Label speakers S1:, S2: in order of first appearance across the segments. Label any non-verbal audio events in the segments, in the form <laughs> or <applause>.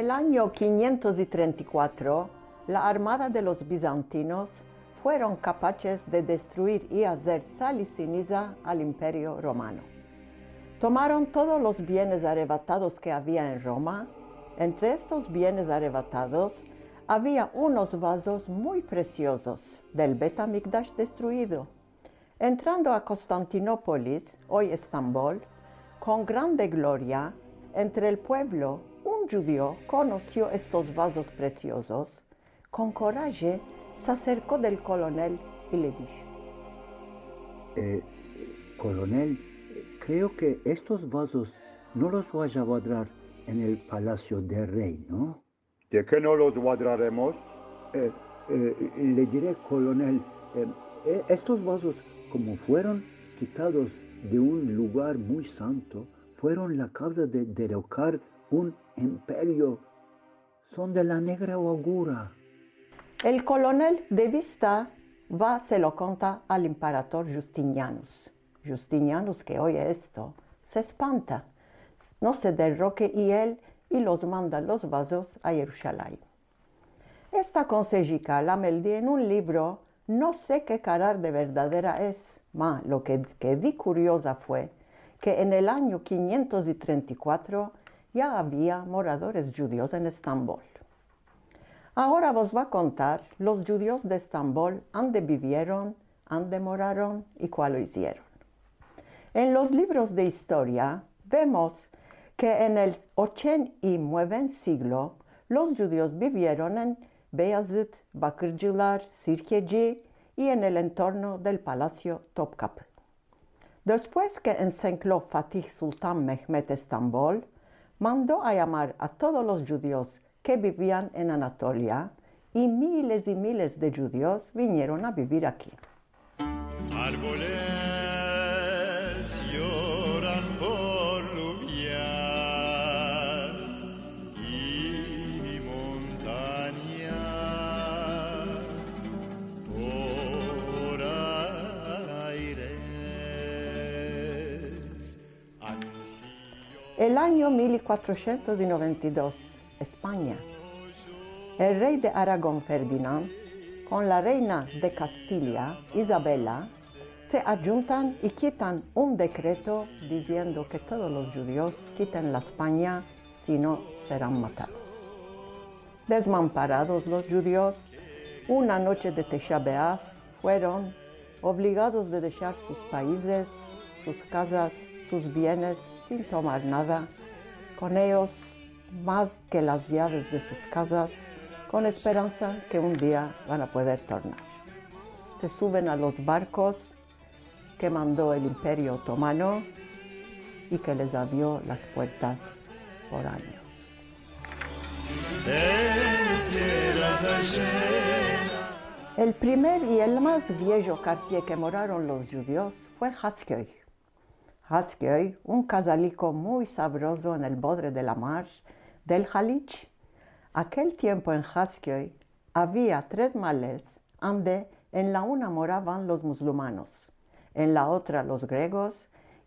S1: El año 534, la armada de los bizantinos fueron capaces de destruir y hacer sal y al imperio romano. Tomaron todos los bienes arrebatados que había en Roma. Entre estos bienes arrebatados había unos vasos muy preciosos del Betamigdash destruido. Entrando a Constantinópolis, hoy Estambul, con grande gloria, entre el pueblo un judío conoció estos vasos preciosos. Con coraje se acercó del coronel y le dijo,
S2: Eh, coronel, creo que estos vasos no los voy a guardar en el palacio del rey, ¿no?
S3: ¿De qué no los guardaremos?
S2: Eh, eh, le diré, coronel, eh, eh, estos vasos, como fueron quitados de un lugar muy santo, fueron la causa de derrocar un imperio. Son de la negra augura.
S1: El coronel de vista va, se lo conta al emperador Justinianus. Justinianus, que oye esto, se espanta, no se derroque y él y los manda los vasos a Jerusalén. Esta consejica la meldí en un libro, no sé qué carar de verdadera es, ma lo que quedé curiosa fue que en el año 534 ya había moradores judíos en Estambul. Ahora vos va a contar los judíos de Estambul, dónde vivieron, dónde moraron y cuál lo hicieron. En los libros de historia vemos que en el 89 siglo los judíos vivieron en Beyazıt, Bakırcılar, Sirkeci y en el entorno del palacio Topkapı. Después que encencló Fatih Sultan Mehmet Estambul, mandó a llamar a todos los judíos que vivían en Anatolia y miles y miles de judíos vinieron a vivir aquí. El año 1492, España. El rey de Aragón Ferdinand con la reina de Castilla, Isabela, se adjuntan y quitan un decreto diciendo que todos los judíos quiten la España, si no serán matados. Desmamparados los judíos, una noche de Tisha B'Av fueron obligados de dejar sus países, sus casas, sus bienes sin tomar nada, con ellos más que las llaves de sus casas, con esperanza que un día van a poder tornar. Se suben a los barcos que mandó el Imperio Otomano y que les abrió las puertas por años. El primer y el más viejo quartier que moraron los judíos fue Haskioy. Haskioy, un casalico muy sabroso en el borde de la mar del Halich. Aquel tiempo en Haskioy había tres males donde en la una moraban los musulmanos, en la otra los griegos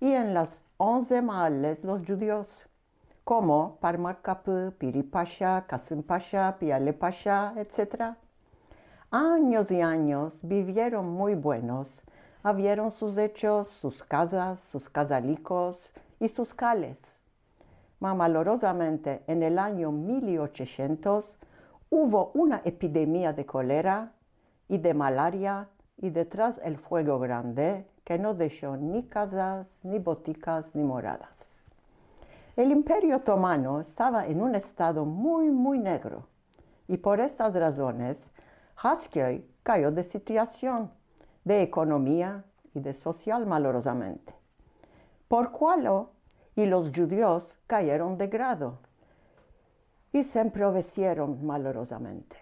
S1: y en las once males los judíos, como Parmarkapı, Piri Pasha, Kasım Pasha, Piale Pasha, etc. Años y años vivieron muy buenos, abrieron sus hechos, sus casas, sus casalicos y sus cales. Mamalorosamente, en el año 1800 hubo una epidemia de cólera y de malaria y detrás el fuego grande que no dejó ni casas, ni boticas, ni moradas. El imperio otomano estaba en un estado muy, muy negro y por estas razones Haskell cayó de situación, de economía y de social malorosamente. Por cual y los judíos cayeron de grado y se emprovecieron malorosamente.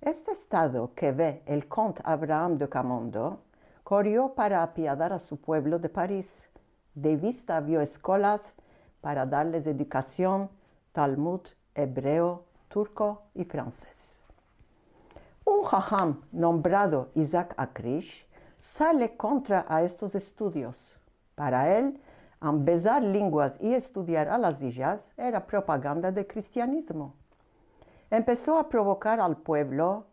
S1: Este estado que ve el conde Abraham de Camondo corrió para apiadar a su pueblo de París. De vista vio escuelas para darles educación, Talmud, hebreo, turco y francés. Un jajam nombrado Isaac Akrish sale contra a estos estudios. Para él, empezar lenguas y estudiar a las hijas era propaganda del cristianismo. Empezó a provocar al pueblo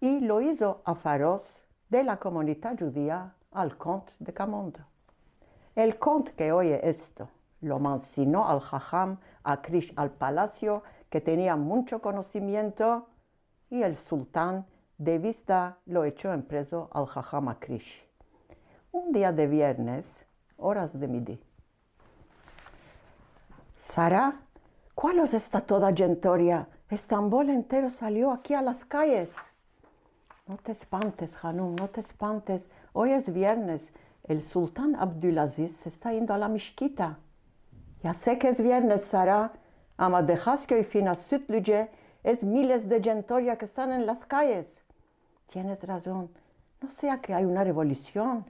S1: y lo hizo a faros de la comunidad judía al conde de Camondo. El conde que oye esto lo mancinó al jajam Akrish al palacio que tenía mucho conocimiento y el sultán de vista lo echó en preso al Jajam Akrish. Un día de viernes, horas de midi. Sara, ¿cuál es esta toda gentoria? Estambul entero salió aquí a las calles. No te espantes, Hanum, no te espantes. Hoy es viernes. El sultán Abdulaziz se está yendo a la mishquita. Ya sé que es viernes, Sara, ama dejas que hoy fina Südlüge es miles de gentoria que están en las calles. Tienes razón, no sea que hay una revolución.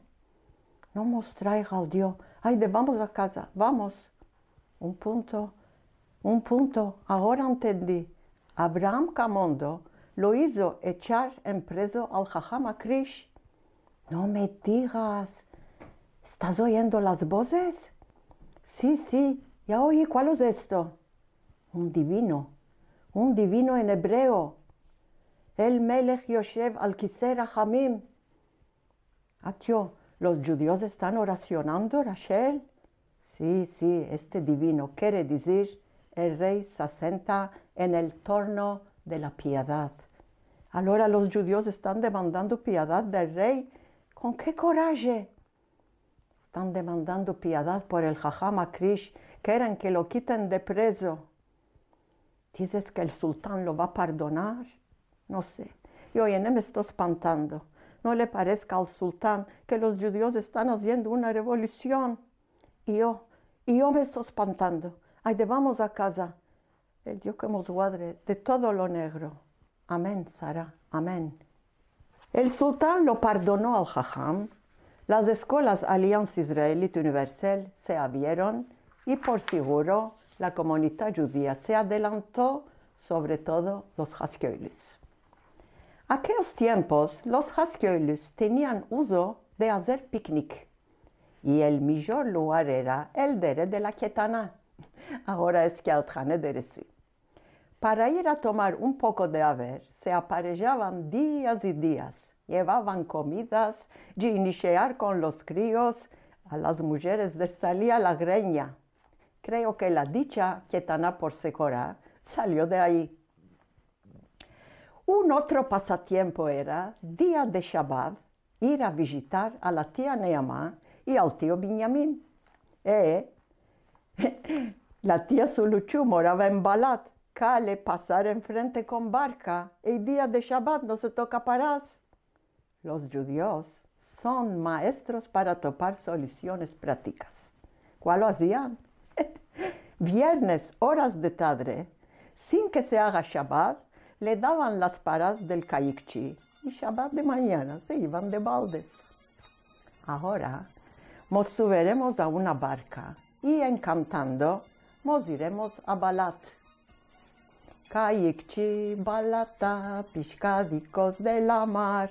S1: No mostráis al Dios. Ay, de vamos a casa, vamos. Un punto, un punto, ahora entendí. Abraham Camondo lo hizo echar en preso al Jajama Krish. No me digas. ¿Estás oyendo las voces? Sí, sí, ya oí cuál es esto. Un divino, un divino en hebreo. El Melech Yoshev al Hamim. Atio, ¿los judíos están oracionando, Rachel? Sí, sí, este divino quiere decir el rey se asenta en el torno de la piedad. Ahora los judíos están demandando piedad del rey. ¿Con qué coraje? Están demandando piedad por el Jajama Krish. Quieren que lo quiten de preso. ¿Dices que el sultán lo va a perdonar? No sé. Yo ya me estoy espantando. No le parezca al sultán que los judíos están haciendo una revolución. Y yo, y yo me estoy espantando. Ay, vamos a casa. El Dios que nos guarde de todo lo negro. Amén, Sara. Amén. El sultán lo perdonó al Jajam. Las escuelas Alianza Israelita Universal se abrieron y por seguro la comunidad judía se adelantó, sobre todo los Haskeulis. Aquellos tiempos los Haskeulis tenían uso de hacer picnic y el mejor lugar era el dere de la Ketana. <laughs> Ahora es que al de sí. Para ir a tomar un poco de haber, se aparejaban días y días. Llevaban comidas, ginchear con los críos, a las mujeres les salía la greña. Creo que la dicha Ketana por Secora salió de ahí. Un otro pasatiempo era, día de Shabbat, ir a visitar a la tía Neamá y al tío Benjamín. Eh, <laughs> la tía Suluchu moraba en Balat. Cale pasar enfrente con barca. El día de Shabbat no se toca parás. Los judíos son maestros para topar soluciones prácticas. ¿Cuál lo hacían? <laughs> Viernes, horas de tarde, sin que se haga Shabbat, le daban las paras del Kayikchi y Shabbat de mañana se iban de baldes. Ahora nos subiremos a una barca y encantando nos iremos a Balat. Kayikchi, Balata, piscadicos de la mar.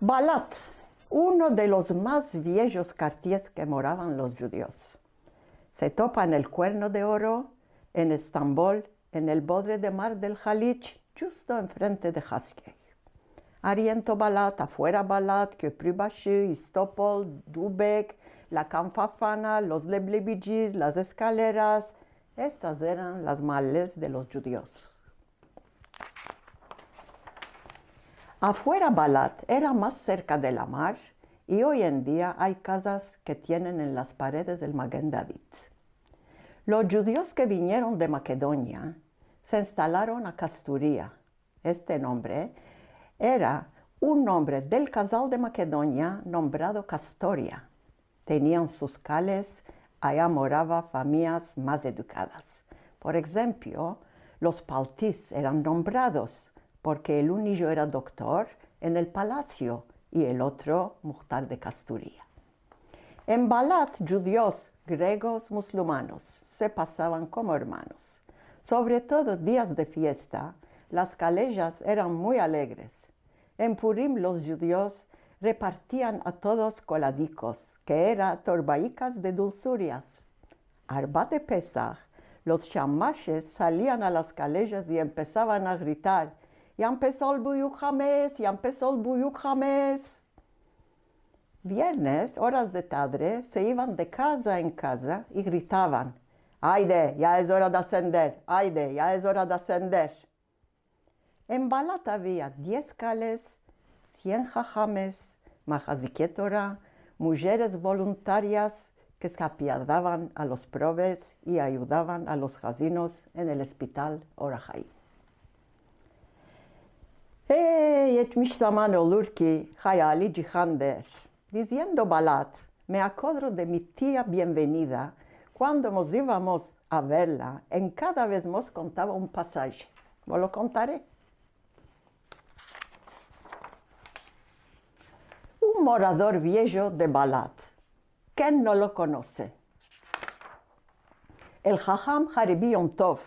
S1: Balat, uno de los más viejos cartiers que moraban los judíos. Se topa en el Cuerno de Oro, en Estambul, en el borde de mar del Jalich, justo enfrente de Haskell. Ariento Balat, afuera Balat, Köprübaşı, Istopol, Dubek, la Campafana, los Leblebijis, las escaleras. Estas eran las males de los judíos. Afuera Balat era más cerca de la mar y hoy en día hay casas que tienen en las paredes del Maguen David. Los judíos que vinieron de Macedonia se instalaron a Casturía. Este nombre era un nombre del casal de Macedonia nombrado Castoria. Tenían sus cales, allá moraba familias más educadas. Por ejemplo, los Paltis eran nombrados porque el unillo era doctor en el palacio y el otro Muhtar de Casturía. En Balat, judíos, griegos, musulmanos se pasaban como hermanos. Sobre todo días de fiesta, las calellas eran muy alegres. En Purim los judíos repartían a todos coladicos, que eran torbaicas de dulzurias. Arba de Pesach, los chamaches salían a las calellas y empezaban a gritar, ya empezó el buyuk ya empezó el buyuk Viernes, horas de tarde, se iban de casa en casa y gritaban, Aide, ya es hora de ascender, Aide, ya es hora de ascender. En Balat había diez cales, cien jajames, majaziquetora, mujeres voluntarias que se apiadaban a los probes y ayudaban a los jazinos en el hospital Orahai. Hey, etmiş zaman olur ki hayali cihander. Diciendo Balat, me acuerdo de mi tía bienvenida cuando nos íbamos a verla, en cada vez nos contaba un pasaje. ¿Os lo contaré? Un morador viejo de Balat. ¿Quién no lo conoce? El Jajam Haribi Tov.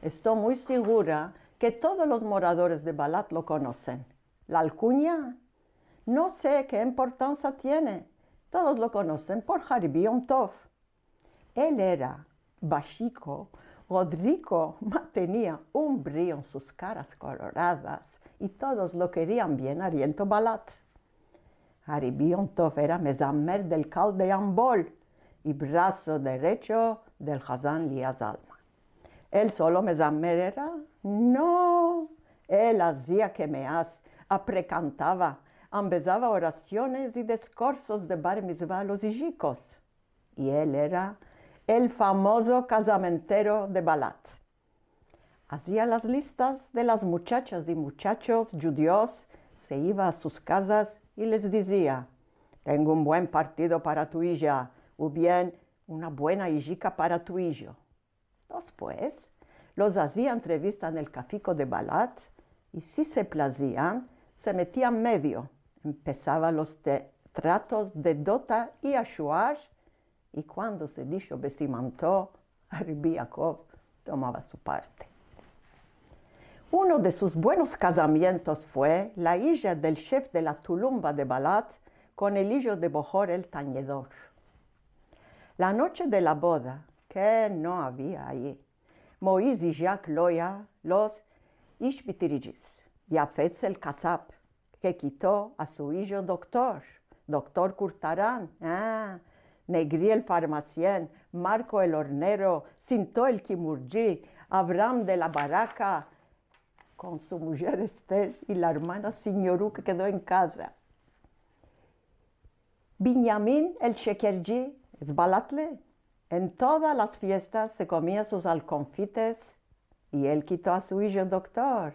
S1: Estoy muy segura que todos los moradores de Balat lo conocen. La alcuña no sé qué importancia tiene. Todos lo conocen por Haribi Tov. Él era bajico, Rodrigo tenía un brillo en sus caras coloradas y todos lo querían bien Ariento Balat. Haribi Tov era mezamer del calde Ambol y brazo derecho del Hazán Liaz Alma. ¿Él solo mezamer era? No, él hacía que me hace, aprecantaba empezaba oraciones y discursos de bar mitzvah los hijicos. Y él era el famoso casamentero de Balat. Hacía las listas de las muchachas y muchachos judíos, se iba a sus casas y les decía, tengo un buen partido para tu hija, o bien una buena hijica para tu hijo. Después, los hacía entrevista en el cafico de Balat y si se placían, se metían medio empezaba los tratos de Dota y Ashuar, y cuando se dijo besimantó, <laughs> Arbiakov tomaba su parte. Uno de sus buenos casamientos fue la hija del chef de la Tulumba de Balat con el hijo de Bohor el Tañedor. La noche de la boda, que no había allí, Moisés y Jacques Loya, los Ishbitirigis, Yafetz el Kasap, que quitó a su hijo doctor, doctor Curtarán, ah, Negri el farmacien, Marco el hornero, Cinto el kimurgi, Abraham de la baraca, con su mujer Esther y la hermana Signorú que quedó en casa. Binyamin el shekerji, es balatle. En todas las fiestas se comía sus alconfites y él quitó a su hijo doctor.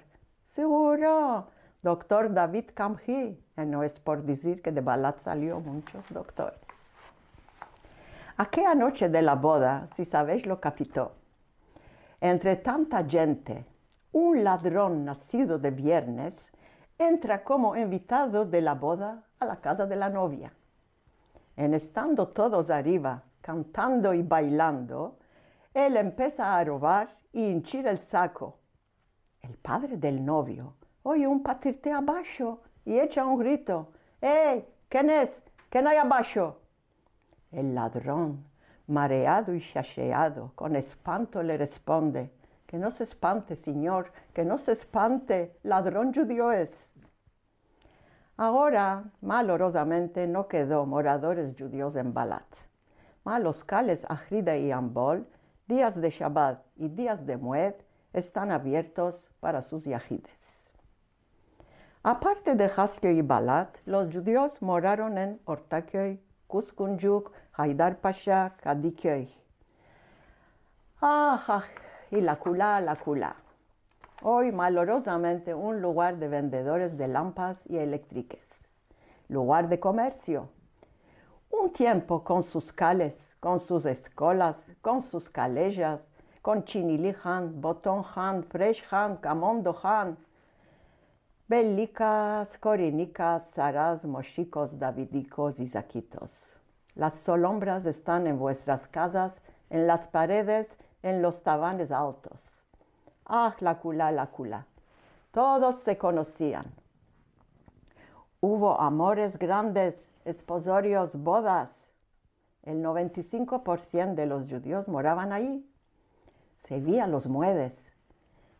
S1: Seguro, doctor David Kamji, no es por decir que de Balat salió muchos doctores. Aquella noche de la boda, si sabéis lo capitó, entre tanta gente, un ladrón nacido de viernes entra como invitado de la boda a la casa de la novia. En estando todos arriba, cantando y bailando, él empieza a robar y hinchir el saco. El padre del novio oye un patirte abajo y echa un grito. ¡Eh! ¿Quién es? ¿Quién hay abajo? El ladrón, mareado y chacheado, con espanto le responde, que no se espante, señor, que no se espante, ladrón judío es. Ahora, malorosamente, no quedó moradores judíos en Balat. Malos cales Ajrida y Ambol, días de Shabbat y días de Mued, están abiertos para sus yajides. Aparte de Haskio y Balat, los judíos moraron en Ortaköy, Kuskunjuk, Haidar Pasha, Kadikoy. Ah, ah, y la culá, la culá. Hoy, malorosamente, un lugar de vendedores de lámparas y eléctricas. Lugar de comercio. Un tiempo con sus cales, con sus escolas, con sus calellas, con Chinili Han, Botón Han, Fresh Han, Camondo Han, Belicas, Corinicas, Saras, Mochicos, Davidicos y Zaquitos. Las solombras están en vuestras casas, en las paredes, en los tabanes altos. Ah, la cula, la cula. Todos se conocían. Hubo amores grandes, esposorios, bodas. El 95% de los judíos moraban ahí. Se veían los muedes.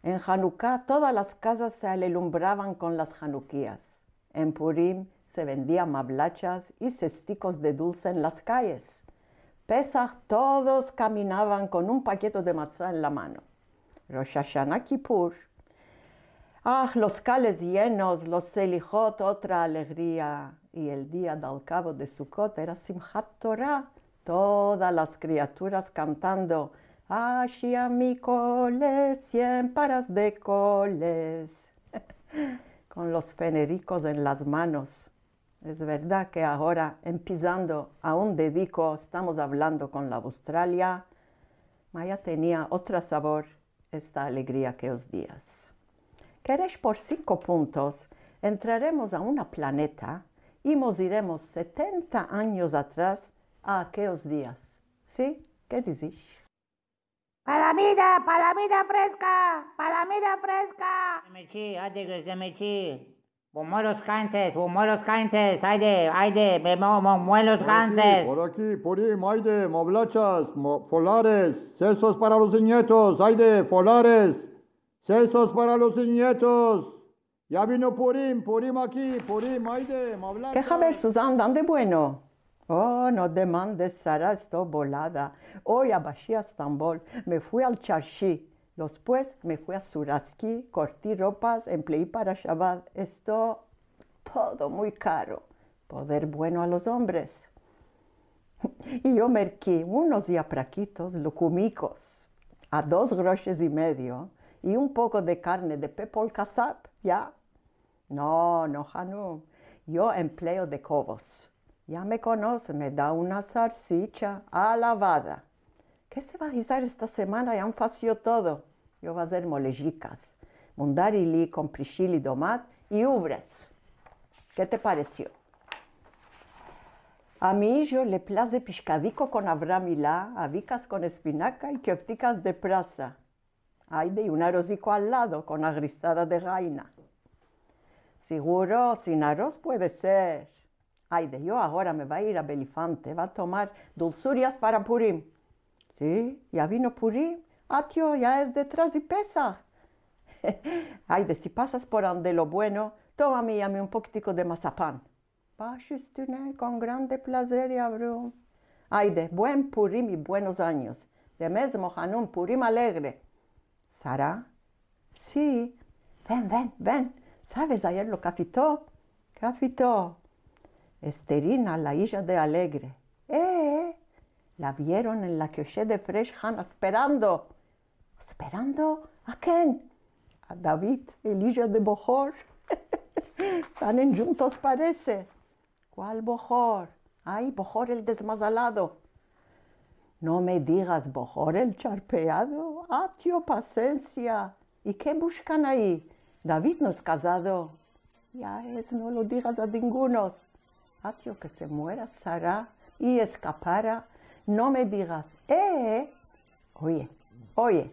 S1: En Hanukkah todas las casas se alumbraban con las Hanukkías. En Purim se vendían mablachas y cesticos de dulce en las calles. Pesach todos caminaban con un paquete de matzah en la mano. Rosh Hashanah Kippur. Ah, los cales llenos, los selijot, otra alegría. Y el día del cabo de Sukkot era Simchat Torah. Todas las criaturas cantando. Mi coles, cien paras de coles. <laughs> Con los fenericos en las manos. Es verdad que ahora, empezando a un dedico, estamos hablando con la Australia. Maya tenía otro sabor esta alegría aquellos días. ¿Queréis por cinco puntos? Entraremos a una planeta y nos iremos 70 años atrás a aquellos días. ¿Sí? ¿Qué decís?
S4: Palamida, palamida fresca, palamida fresca.
S5: Demechi, hadi demechi. Bumoros cantes, bumoros cantes, hayde, hayde, muelos
S3: Por aquí,
S5: cantes.
S3: por aquí, Purim, Aide, Moblachas, mo- Folares, sesos para los nietos, Aide, Folares, sesos para los nietos. Ya vino Purim, Purim aquí, Purim, Aide, Moblachas.
S1: ¿Qué Javier Susan dan de bueno? Oh, no demandes, Sara, estoy volada. Hoy a Bashia, Estambul, me fui al Charshi. Después me fui a Suraski, corté ropas, empleé para Shabbat. Esto todo muy caro. Poder bueno a los hombres. <laughs> Y yo merqué unos yapraquitos lucumicos a dos groches y medio y un poco de carne de pepol casap, ¿ya? No, no, Hanum. Yo empleo de cobos. Ya me conoce, me da una salsicha alavada. ¿Qué se va a guisar esta semana? Ya han fació todo. Yo voy a hacer molejicas, mundarili con prichil y tomat y ubres. ¿Qué te pareció? A mi hijo le place piscadico con abramilá, avicas con espinaca y kefticas de prasa. Hay de un arrocico al lado con agristada de gaina. Seguro, sin arroz puede ser. Ay, de yo ahora me va a ir a Belifante, va a tomar dulzurias para Purim. Sí, ya vino Purim. Ah, tío, ya es detrás y pesa. <laughs> Ay, de si pasas por donde lo bueno, y llame un poquitico de mazapán. Pashistune, con grande placer y abro. Ay, de buen Purim y buenos años. De mesmo Hanun, Purim alegre. ¿Sara? Sí. Ven, ven, ven. ¿Sabes ayer lo que afitó? ¿Qué? Esterina, la hija de Alegre. ¿Eh? La vieron en la coche de Fresh Han esperando. ¿Esperando? ¿A quién? A David, el hijo de Bojor. <laughs> Están juntos, parece. ¿Cuál Bojor? Ay, Bojor el desmazalado. No me digas Bojor el charpeado. Tío, paciencia. ¿Y qué buscan ahí? David no es casado. Ya es, no lo digas a ninguno. Ah, tío, que se muera Sara y escapara. No me digas, eh, oye, oye,